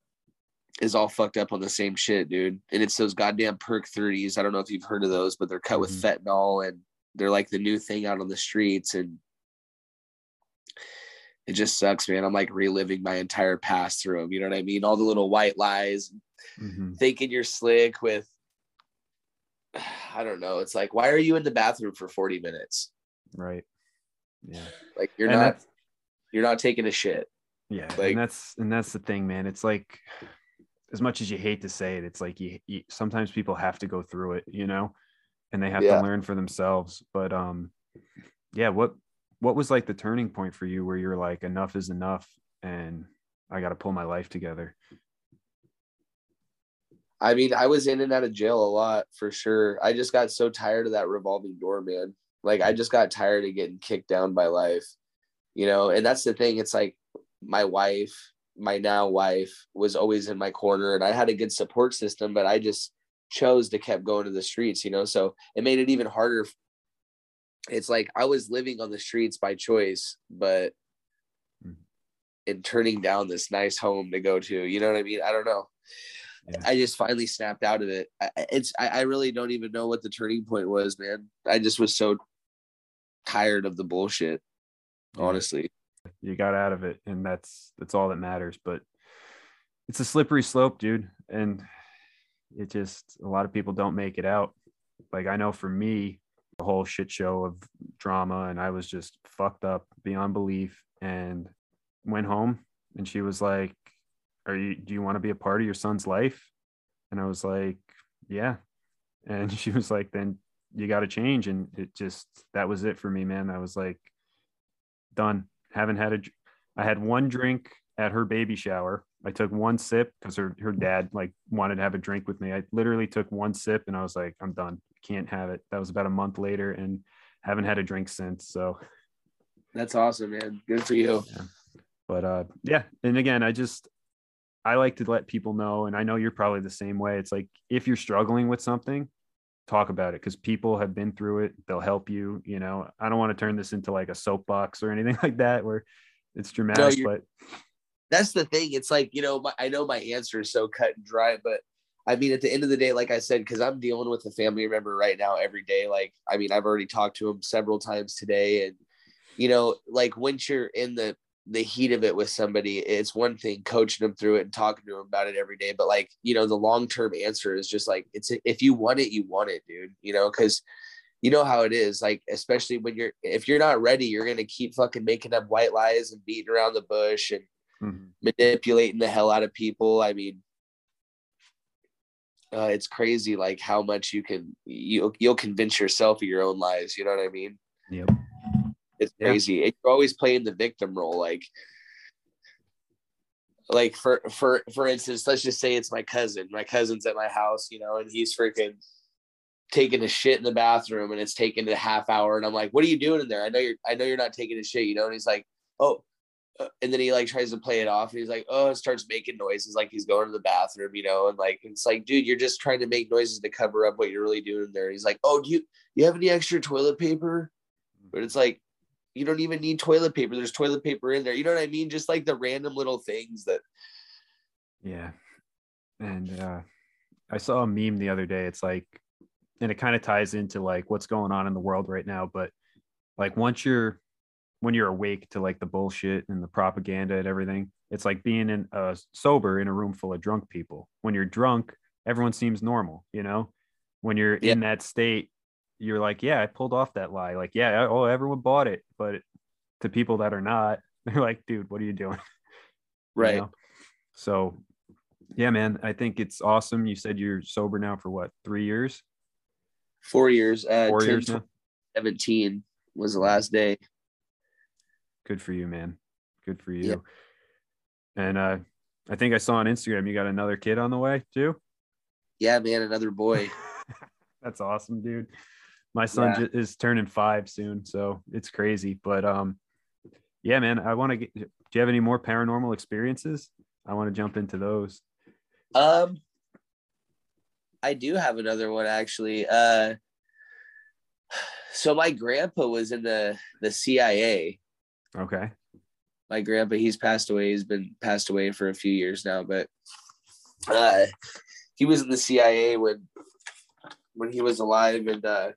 is all fucked up on the same shit, dude. And it's those goddamn Perc 30s. I don't know if you've heard of those, but they're cut with fentanyl and they're like the new thing out on the streets and it just sucks, man. I'm like reliving my entire past through them. You know what I mean? All the little white lies, Mhm. thinking you're slick with I don't know. It's like, why are you in the bathroom for 40 minutes? Right. Yeah. Like you're And not you're not taking a shit. Yeah, Like- and that's and that's the thing, man. It's like as much as you hate to say it, it's like you, you sometimes people have to go through it, you know, and they have Yeah. to learn for themselves. But um, yeah, what what was like the turning point for you where you're like enough is enough and I got to pull my life together? I mean, I was in and out of jail a lot for sure. I just got so tired of that revolving door, man. Like I just got tired of getting kicked down by life, you know. And that's the thing. It's like my wife, my now wife, was always in my corner, and I had a good support system, but I just chose to kept going to the streets, you know. So it made it even harder. It's like I was living on the streets by choice, but mm. in turning down this nice home to go to, you know what I mean? I don't know. Yeah. I just finally snapped out of it. I, I- it's I, I really don't even know what the turning point was, man. I just was so tired of the bullshit, Yeah. honestly. You got out of it, and that's that's all that matters. But it's a slippery slope, dude, and it just a lot of people don't make it out. Like I know for me, the whole shit show of drama, and I was just fucked up beyond belief, and went home, and she was like, "Are you? Do you want to be a part of your son's life?" And I was like, "Yeah," and she was like, "Then you got to change," and it just that was it for me, man. I was like, done. Haven't had a. I had one drink at her baby shower. I took one sip because her her dad like wanted to have a drink with me. I literally took one sip and I was like, I'm done. Can't have it. That was about a month later and haven't had a drink since. So, That's awesome, man. Good for you. but uh, yeah. And again, I just I like to let people know, and I know you're probably the same way. It's like if you're struggling with something, talk about it because people have been through it. They'll help you. You know, I don't want to turn this into like a soapbox or anything like that where it's dramatic, you're- but That's the thing. It's like you know, my, I know my answer is so cut and dry, but I mean, at the end of the day, like I said, because I'm dealing with a family member right now every day. Like, I mean, I've already talked to him several times today, and you know, like once you're in the the heat of it with somebody, it's one thing coaching them through it and talking to them about it every day. But like, you know, the long term answer is just like it's if you want it, you want it, dude. You know, because you know how it is. Like, especially when you're if you're not ready, you're gonna keep fucking making up white lies and beating around the bush and Mhm. manipulating the hell out of people. I mean, uh, it's crazy like how much you can you you'll convince yourself of your own lies. You know what I mean? Yep. It's Yeah. crazy. And You're always playing the victim role, like. Like for for for instance, let's just say it's my cousin. My cousin's at my house, you know, and he's freaking taking a shit in the bathroom, and it's taking a half hour. And I'm like, "What are you doing in there? I know you're I know you're not taking a shit, you know." And he's like, "Oh, and then he like tries to play it off. And he's like, oh, it starts making noises like he's going to the bathroom, you know, and like it's like, dude, you're just trying to make noises to cover up what you're really doing there. He's like, oh, do you you have any extra toilet paper? But it's like, you don't even need toilet paper. There's toilet paper in there. You know what I mean? Just like the random little things that. Yeah. And uh, I saw a meme the other day. It's like, and it kind of ties into like what's going on in the world right now. But like once you're, when you're awake to like the bullshit and the propaganda and everything, it's like being in uh, sober in a room full of drunk people. When you're drunk, everyone seems normal, you know? When you're in that state, you're like, yeah, I pulled off that lie. Like, yeah, oh, everyone bought it. But to people that are not, they're like, dude, what are you doing? you Right. know? So, yeah, man, I think it's awesome. You said you're sober now for what, three years? Four years. Uh, Four 10, years now? 17 was the last day. Good for you, man. Good for you. And uh, I think I saw on Instagram you got another kid on the way too. Yeah, man, another boy. That's awesome, dude. My son Yeah. is turning five soon, so it's crazy. But um, yeah, man, I want to get. Do you have any more paranormal experiences? I want to jump into those. Um, I do have another one actually. Uh, so my grandpa was in the the CIA. Okay. My grandpa, he's passed away. He's been passed away for a few years now, but uh, he was in the CIA when when he was alive, and uh,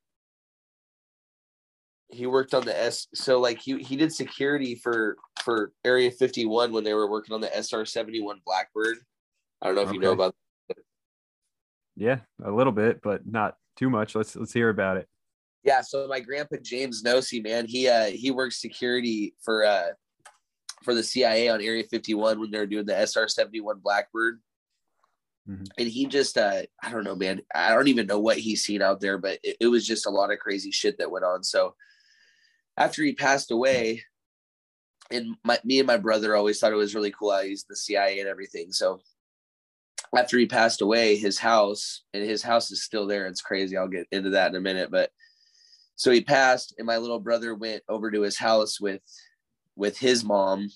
he worked on the S. So like he he did security for for Area 51 when they were working on the SR 71 Blackbird. I don't know if you know Okay. about. Yeah, a little bit, but not too much. Let's let's hear about it. Yeah, so my grandpa James Nosey, man, he uh he worked security for uh for the CIA on Area 51 when they were doing the SR 71 Blackbird. Mhm. And he just uh I don't know, man. I don't even know what he's seen out there, but it, it was just a lot of crazy shit that went on. So after he passed away, and my me and my brother always thought it was really cool how he's the CIA and everything. So after he passed away, his house and his house is still there. It's crazy. I'll get into that in a minute, but so he passed, and my little brother went over to his house with with his mom,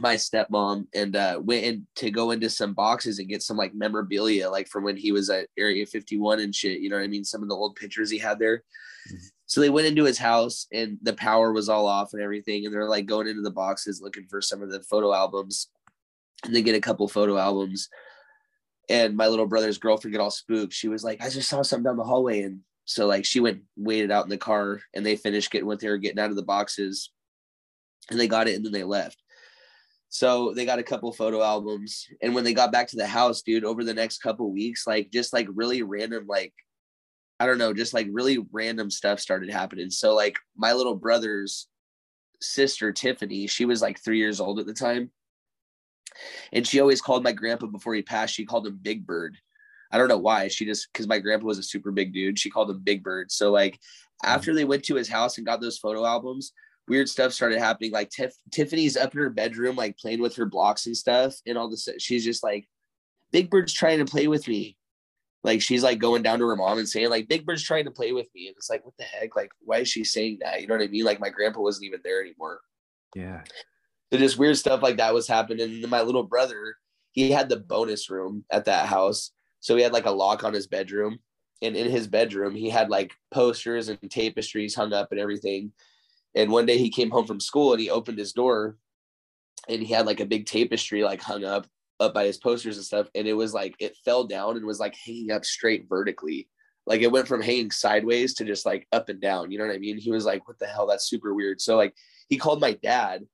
my stepmom, and uh, went in to go into some boxes and get some like memorabilia, like from when he was at Area 51 and shit. You know what I mean? Some of the old pictures he had there. Mhm. So they went into his house, and the power was all off and everything, and they're like going into the boxes looking for some of the photo albums, and they get a couple photo albums. And my little brother's girlfriend get all spooked. She was like, "I just saw something down the hallway," and so like she went waited out in the car and they finished getting what they were getting out of the boxes. And they got it and then they left. So they got a couple photo albums. And when they got back to the house dude over the next couple weeks like just like really random like i don't know just like really random stuff started happening. So like my little brother's sister tiffany she was like three years old at the time. And she always called my grandpa before he passed. She called him big bird I don't know why. She just because my grandpa was a super big dude. She called him Big Bird. So like mm-hmm. after they went to his house and got those photo albums, weird stuff started happening. Like Tiff, Tiffany's up in her bedroom, like playing with her blocks and stuff, and all this. She's just like, Big Bird's trying to play with me. Like she's like going down to her mom and saying like Big Bird's trying to play with me, and it's like what the heck? Like why is she saying that? You know what I mean? Like my grandpa wasn't even there anymore. Yeah. So just weird stuff like that was happening. And then my little brother, he had the bonus room at that house. So he had like a lock on his bedroom. And in his bedroom, he had like posters and tapestries hung up and everything. And one day he came home from school and he opened his door and he had like a big tapestry like hung up up by his posters and stuff. And it was like it fell down and was like hanging up straight vertically. Like it went from hanging sideways to just like up and down. You know what I mean? He was like, what the hell? That's super weird. So like he called my dad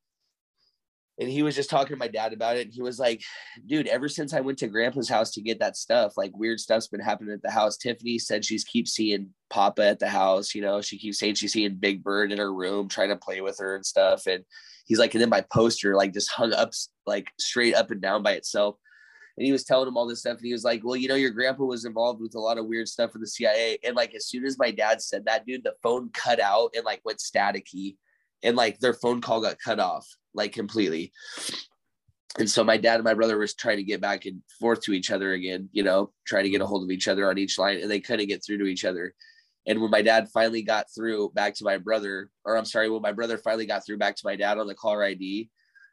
and he was just talking to my dad about it and he was like dude ever since i went to grandpa's house to get that stuff like weird stuff's been happening at the house. Tiffany said she's keeps seeing papa at the house you know she keeps saying she's seeing big bird in her room trying to play with her and stuff. And he's like and then my poster like just hung up like straight up and down by itself. And he was telling him all this stuff and he was like well you know your grandpa was involved with a lot of weird stuff for the cia and like as soon as my dad said that dude the phone cut out and like went staticky and like their phone call got cut off like completely. And so my dad and my brother was trying to get back and forth to each other again, you know, trying to get a hold of each other on each line, and they couldn't get through to each other. And when my dad finally got through back to my brother, or I'm sorry, when my brother finally got through back to my dad on the caller ID,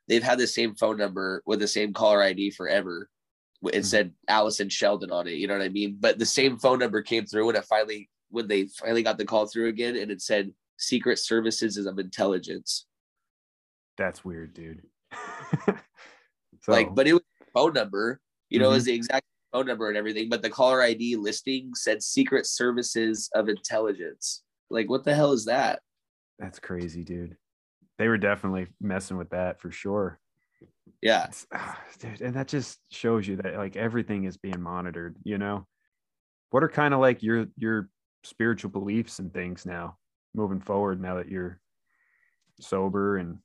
they've had the same phone number with the same caller ID forever. It hmm. said Allison Sheldon on it, you know what I mean? But the same phone number came through when it finally when they finally got the call through again, and it said Secret Services of Intelligence. That's weird, dude. so, like but it was a phone number you know Mhm. it was the exact phone number and everything but the caller id listing said secret services of intelligence like what the hell is that that's crazy, dude. They were definitely messing with that for sure. yeah ah, dude, and that just shows you that like everything is being monitored, you know. What are kind of like your your spiritual beliefs and things now moving forward now that you're sober and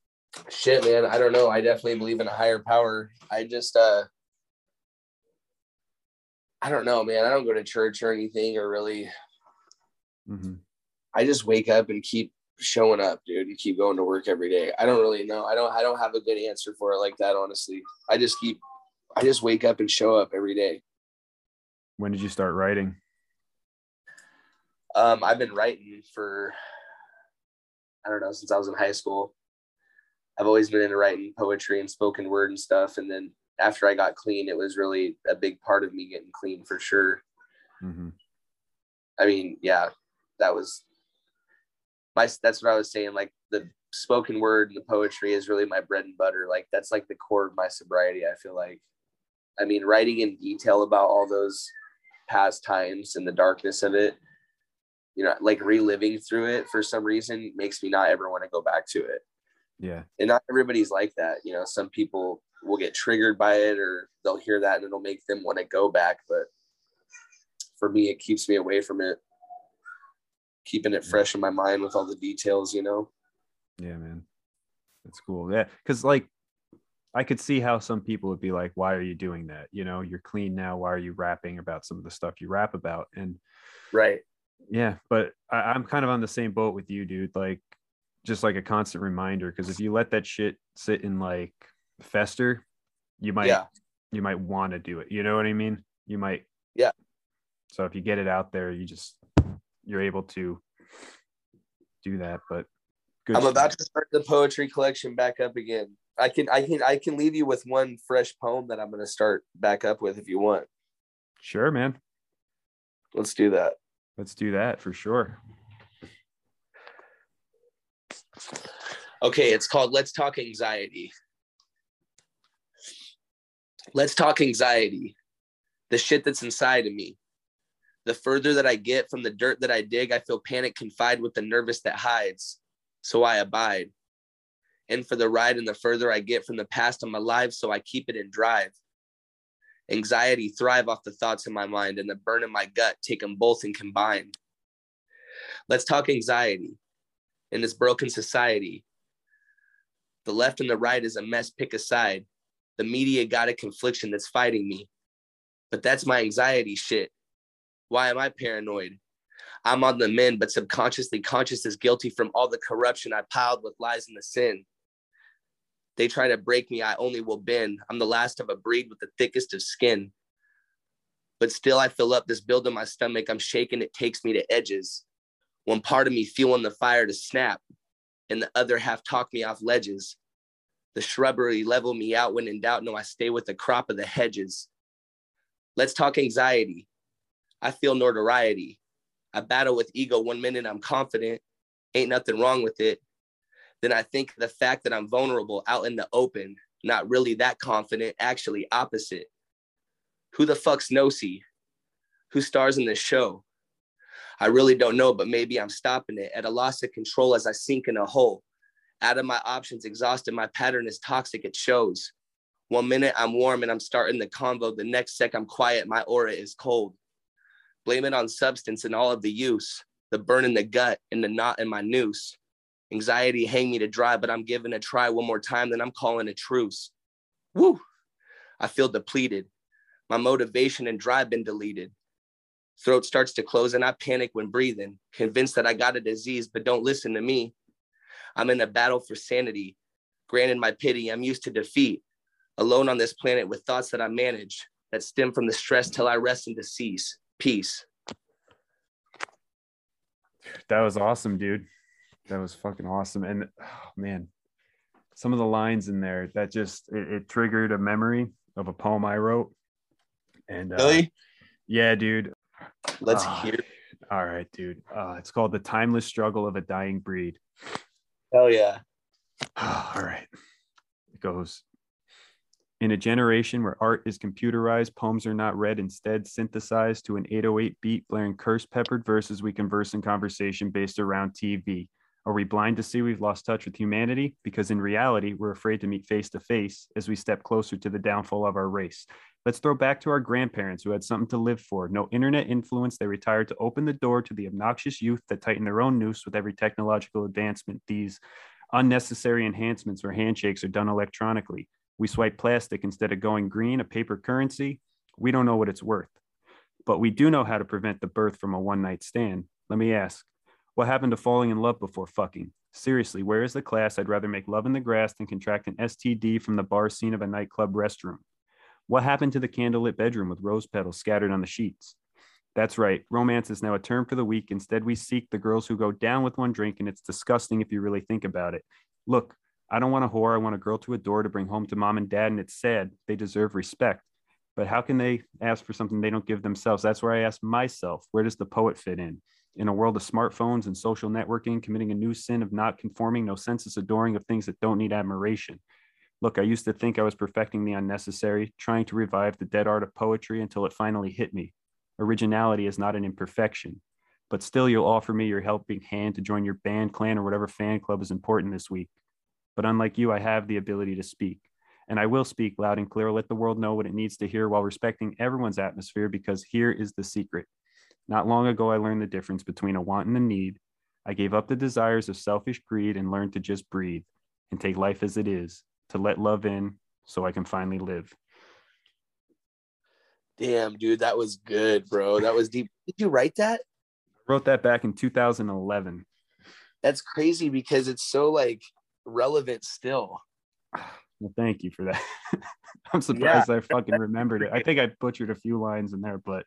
shit man i don't know. I definitely believe in a higher power. I just uh i don't know man. I don't go to church or anything or really Mhm. i just wake up and keep showing up dude and keep going to work every day. I don't really know. I don't i don't have a good answer for it like that honestly. I just keep i just wake up and show up every day. When did you start writing? Um, I've been writing for I don't know since I was in high school. I've always been into writing poetry and spoken word and stuff. And then after I got clean, it was really a big part of me getting clean for sure. Mm-hmm. I mean, yeah, that was my that's what I was saying. Like the spoken word and the poetry is really my bread and butter. Like that's like the core of my sobriety. I feel like. I mean, writing in detail about all those past times and the darkness of it, you know, like reliving through it for some reason makes me not ever want to go back to it. Yeah. And not everybody's like that. You know, some people will get triggered by it or they'll hear that and it'll make them want to go back. But for me, it keeps me away from it, keeping it fresh in my mind with all the details, you know? Yeah, man. That's cool. Yeah. Cause like I could see how some people would be like, why are you doing that? You know, you're clean now. Why are you rapping about some of the stuff you rap about? And right. Yeah. But I, I'm kind of on the same boat with you, dude. Like, just like a constant reminder. Cause if you let that shit sit in like fester, you might, Yeah. you might want to do it. You know what I mean? You might. Yeah. So if you get it out there, you just, you're able to do that. But good. I'm shit. about to start the poetry collection back up again. I can I can I can leave you with one fresh poem that I'm gonna start back up with if you want. Sure, man. Let's do that. Let's do that for sure. Okay, it's called Let's Talk Anxiety. Let's talk anxiety. The shit that's inside of me. The further that I get from the dirt that I dig, I feel panic confide with the nervous that hides. So I abide. And for the ride, and the further I get from the past, I'm alive, so I keep it and drive. Anxiety thrive off the thoughts in my mind, and the burn in my gut take them both and combine. Let's talk anxiety in this broken society. The left and the right is a mess, pick a side. The media got a confliction that's fighting me. But that's my anxiety shit. Why am I paranoid? I'm on the mend, but subconsciously conscious is guilty from all the corruption I piled with lies and the sin. They try to break me, I only will bend. I'm the last of a breed with the thickest of skin. But still, I fill up this build in my stomach. I'm shaking, it takes me to edges. One part of me feeling the fire to snap, and the other half talk me off ledges. The shrubbery level me out when in doubt. No, I stay with the crop of the hedges. Let's talk anxiety. I feel notoriety. I battle with ego. One minute I'm confident, ain't nothing wrong with it. Then I think the fact that I'm vulnerable out in the open, not really that confident, actually opposite. Who the fuck's Nosy? Who stars in this show? I really don't know, but maybe I'm stopping it at a loss of control as I sink in a hole. Out of my options, exhausted, my pattern is toxic, it shows. One minute I'm warm and I'm starting the convo. The next sec I'm quiet, my aura is cold. Blame it on substance and all of the use, the burn in the gut and the knot in my noose. Anxiety hang me to dry, but I'm giving a try one more time, then I'm calling a truce. Woo! I feel depleted. My motivation and drive been deleted. Throat starts to close and I panic when breathing, convinced that I got a disease, but don't listen to me. I'm in a battle for sanity. Granted my pity, I'm used to defeat. Alone on this planet with thoughts that I manage that stem from the stress till I rest and cease. Peace. That was awesome, dude. That was fucking awesome. And oh, man, some of the lines in there that just it, it triggered a memory of a poem I wrote. And uh, yeah, dude. Let's Ah, hear. All right, dude. Uh, it's called The Timeless Struggle of a Dying Breed. Hell yeah. All right. It goes In a generation where art is computerized, poems are not read, instead synthesized to an 808 beat, blaring curse peppered verses, we converse in conversation based around TV. Are we blind to see we've lost touch with humanity? Because in reality, we're afraid to meet face to face as we step closer to the downfall of our race. Let's throw back to our grandparents who had something to live for. No internet influence. They retired to open the door to the obnoxious youth that tighten their own noose with every technological advancement. These unnecessary enhancements where handshakes are done electronically. We swipe plastic instead of going green, a paper currency. We don't know what it's worth. But we do know how to prevent the birth from a one night stand. Let me ask what happened to falling in love before fucking? Seriously, where is the class? I'd rather make love in the grass than contract an STD from the bar scene of a nightclub restroom. What happened to the candlelit bedroom with rose petals scattered on the sheets? That's right. Romance is now a term for the weak. Instead, we seek the girls who go down with one drink, and it's disgusting if you really think about it. Look, I don't want a whore. I want a girl to adore to bring home to mom and dad, and it's sad. They deserve respect. But how can they ask for something they don't give themselves? That's where I ask myself, where does the poet fit in? In a world of smartphones and social networking, committing a new sin of not conforming, no senseless adoring of things that don't need admiration. Look, I used to think I was perfecting the unnecessary, trying to revive the dead art of poetry until it finally hit me. Originality is not an imperfection, but still you'll offer me your helping hand to join your band, clan, or whatever fan club is important this week. But unlike you, I have the ability to speak. And I will speak loud and clear, let the world know what it needs to hear while respecting everyone's atmosphere, because here is the secret. Not long ago, I learned the difference between a want and a need. I gave up the desires of selfish greed and learned to just breathe and take life as it is, to let love in so I can finally live. Damn, dude, that was good, bro. That was deep. Did you write that? I wrote that back in 2011. That's crazy because it's so like relevant still. Well, thank you for that. I'm surprised I fucking remembered it. I think I butchered a few lines in there, but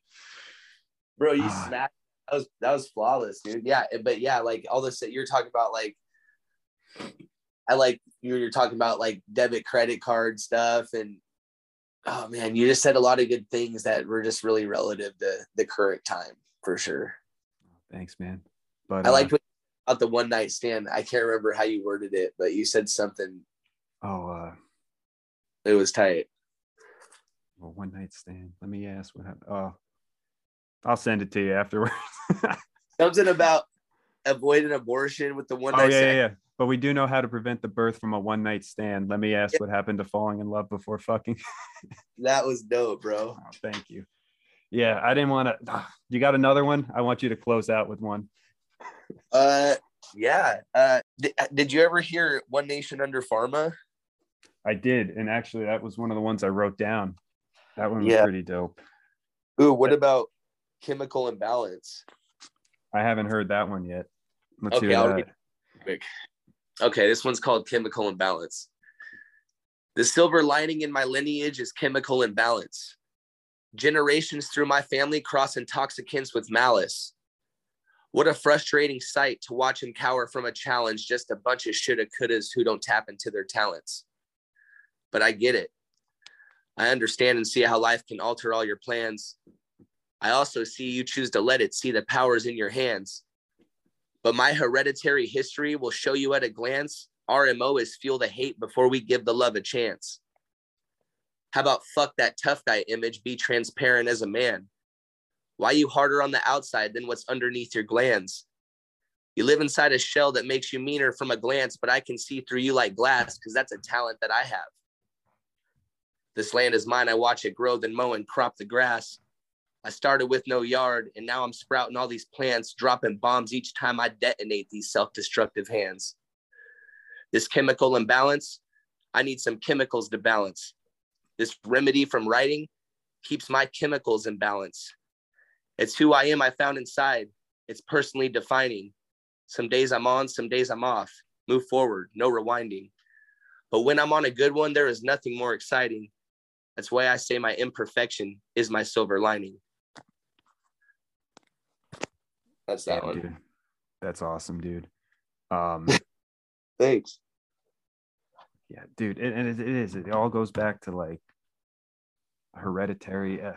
Bro, you Ah. smacked. That was that was flawless, dude. Yeah, but yeah, like all this that you're talking about, like I like you you're talking about like debit credit card stuff, and oh man, you just said a lot of good things that were just really relative to the current time for sure. thanks, man. But I uh, liked what about the one night stand. I can't remember how you worded it, but you said something. oh, uh, It was tight. well, one night stand. Let me ask what happened. Oh, I'll send it to you afterwards. Something about avoiding abortion with the one oh night yeah, yeah, stand. yeah. But we do know how to prevent the birth from a one night stand. Let me ask what happened to falling in love before fucking. That was dope, bro. Oh, thank you. Yeah, I didn't want to. You got another one? I want you to close out with one. Uh, yeah. Uh, did, did you ever hear One Nation Under Pharma? I did, and actually, that was one of the ones I wrote down. That one was Yeah. pretty dope. Ooh, what about Chemical Imbalance? I haven't heard that one yet. Let's Okay, hear I'll that. Quick. Okay, this one's called Chemical Imbalance. The silver lining in my lineage is chemical imbalance. Generations through my family cross intoxicants with malice. What a frustrating sight to watch him cower from a challenge, just a bunch of shoulda couldas who don't tap into their talents. But I get it. I understand and see how life can alter all your plans. I also see you choose to let it see the powers in your hands. But my hereditary history will show you at a glance RMO is fuel the hate before we give the love a chance. How about fuck that tough guy image, be transparent as a man? Why you harder on the outside than what's underneath your glands? You live inside a shell that makes you meaner from a glance, but I can see through you like glass because that's a talent that I have. This land is mine. I watch it grow, then mow and crop the grass. I started with no yard, and now I'm sprouting all these plants, dropping bombs each time I detonate these self destructive hands. This chemical imbalance, I need some chemicals to balance. This remedy from writing keeps my chemicals in balance. It's who I am, I found inside. It's personally defining. Some days I'm on, some days I'm off. Move forward, no rewinding. But when I'm on a good one, there is nothing more exciting. That's why I say my imperfection is my silver lining. That's that Yeah, one. dude. That's awesome, dude. Um, Thanks. yeah, dude, and, it, it is. It all goes back to like hereditary. Uh,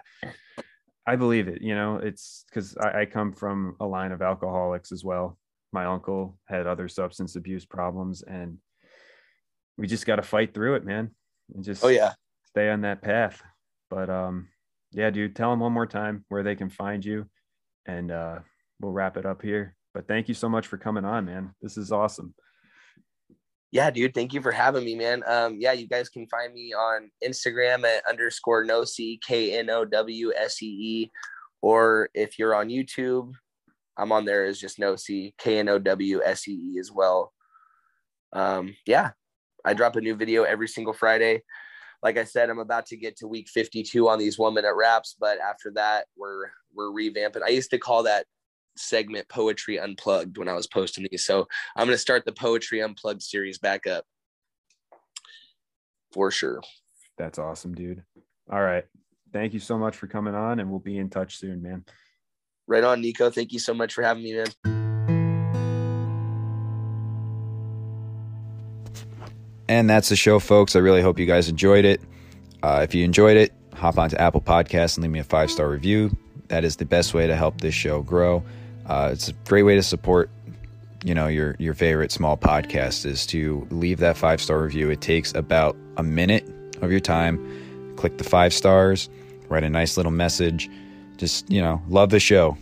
I believe it. You know, it's because I, I come from a line of alcoholics as well. My uncle had other substance abuse problems, and we just got to fight through it, man. And just Oh yeah. stay on that path. But um, yeah, dude, tell them one more time where they can find you, and uh, we'll wrap it up here. But thank you so much for coming on, man. This is awesome. Yeah, dude. Thank you for having me, man. Um, yeah, you guys can find me on Instagram at underscore no c k n o w s e e, or if you're on YouTube, I'm on there as just no c k n o w s e e as well. Um, yeah, I drop a new video every single Friday. Like I said, I'm about to get to week 52 on these one minute raps, but after that, we're we're revamping. I used to call that segment poetry unplugged when I was posting these. So I'm going to start the Poetry Unplugged series back up for sure. That's awesome, dude. All right. Thank you so much for coming on, and we'll be in touch soon, man. Right on, Nico. Thank you so much for having me, man. And that's the show, folks. I really hope you guys enjoyed it. Uh, if you enjoyed it, hop onto Apple Podcasts and leave me a five star review. That is the best way to help this show grow. Uh, it's a great way to support you know your your favorite small podcast is to leave that five star review. It takes about a minute of your time. Click the five stars write a nice little message. Just you know love the show.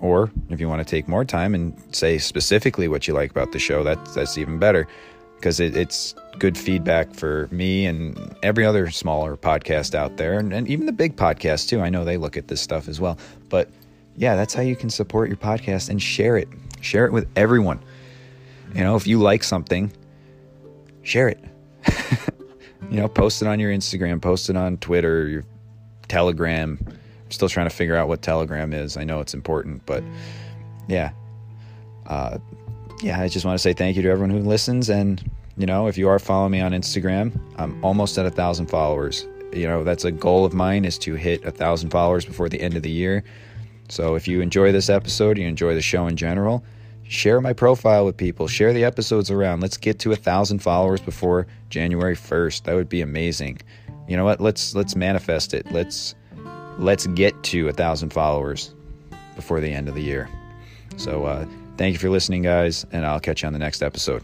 Or if you want to take more time and say specifically what you like about the show that's that's even better. Because it, it's good feedback for me and every other smaller podcast out there and, and even the big podcast too. I know they look at this stuff as well. But yeah that's how you can support your podcast and share it Share it with everyone. You know, if you like something, share it. you know, post it on your Instagram, post it on Twitter, your Telegram. I'm still trying to figure out what Telegram is. I know it's important, but yeah. Uh, yeah, I just want to say thank you to everyone who listens. And, you know, if you are following me on Instagram, I'm almost at a thousand followers. You know, that's a goal of mine is to hit a thousand followers before the end of the year. So if you enjoy this episode, you enjoy the show in general, share my profile with people, share the episodes around. Let's get to a thousand followers before January 1st. That would be amazing. You know what? Let's let's manifest it. Let's let's get to a thousand followers before the end of the year. So uh, thank you for listening, guys, and I'll catch you on the next episode.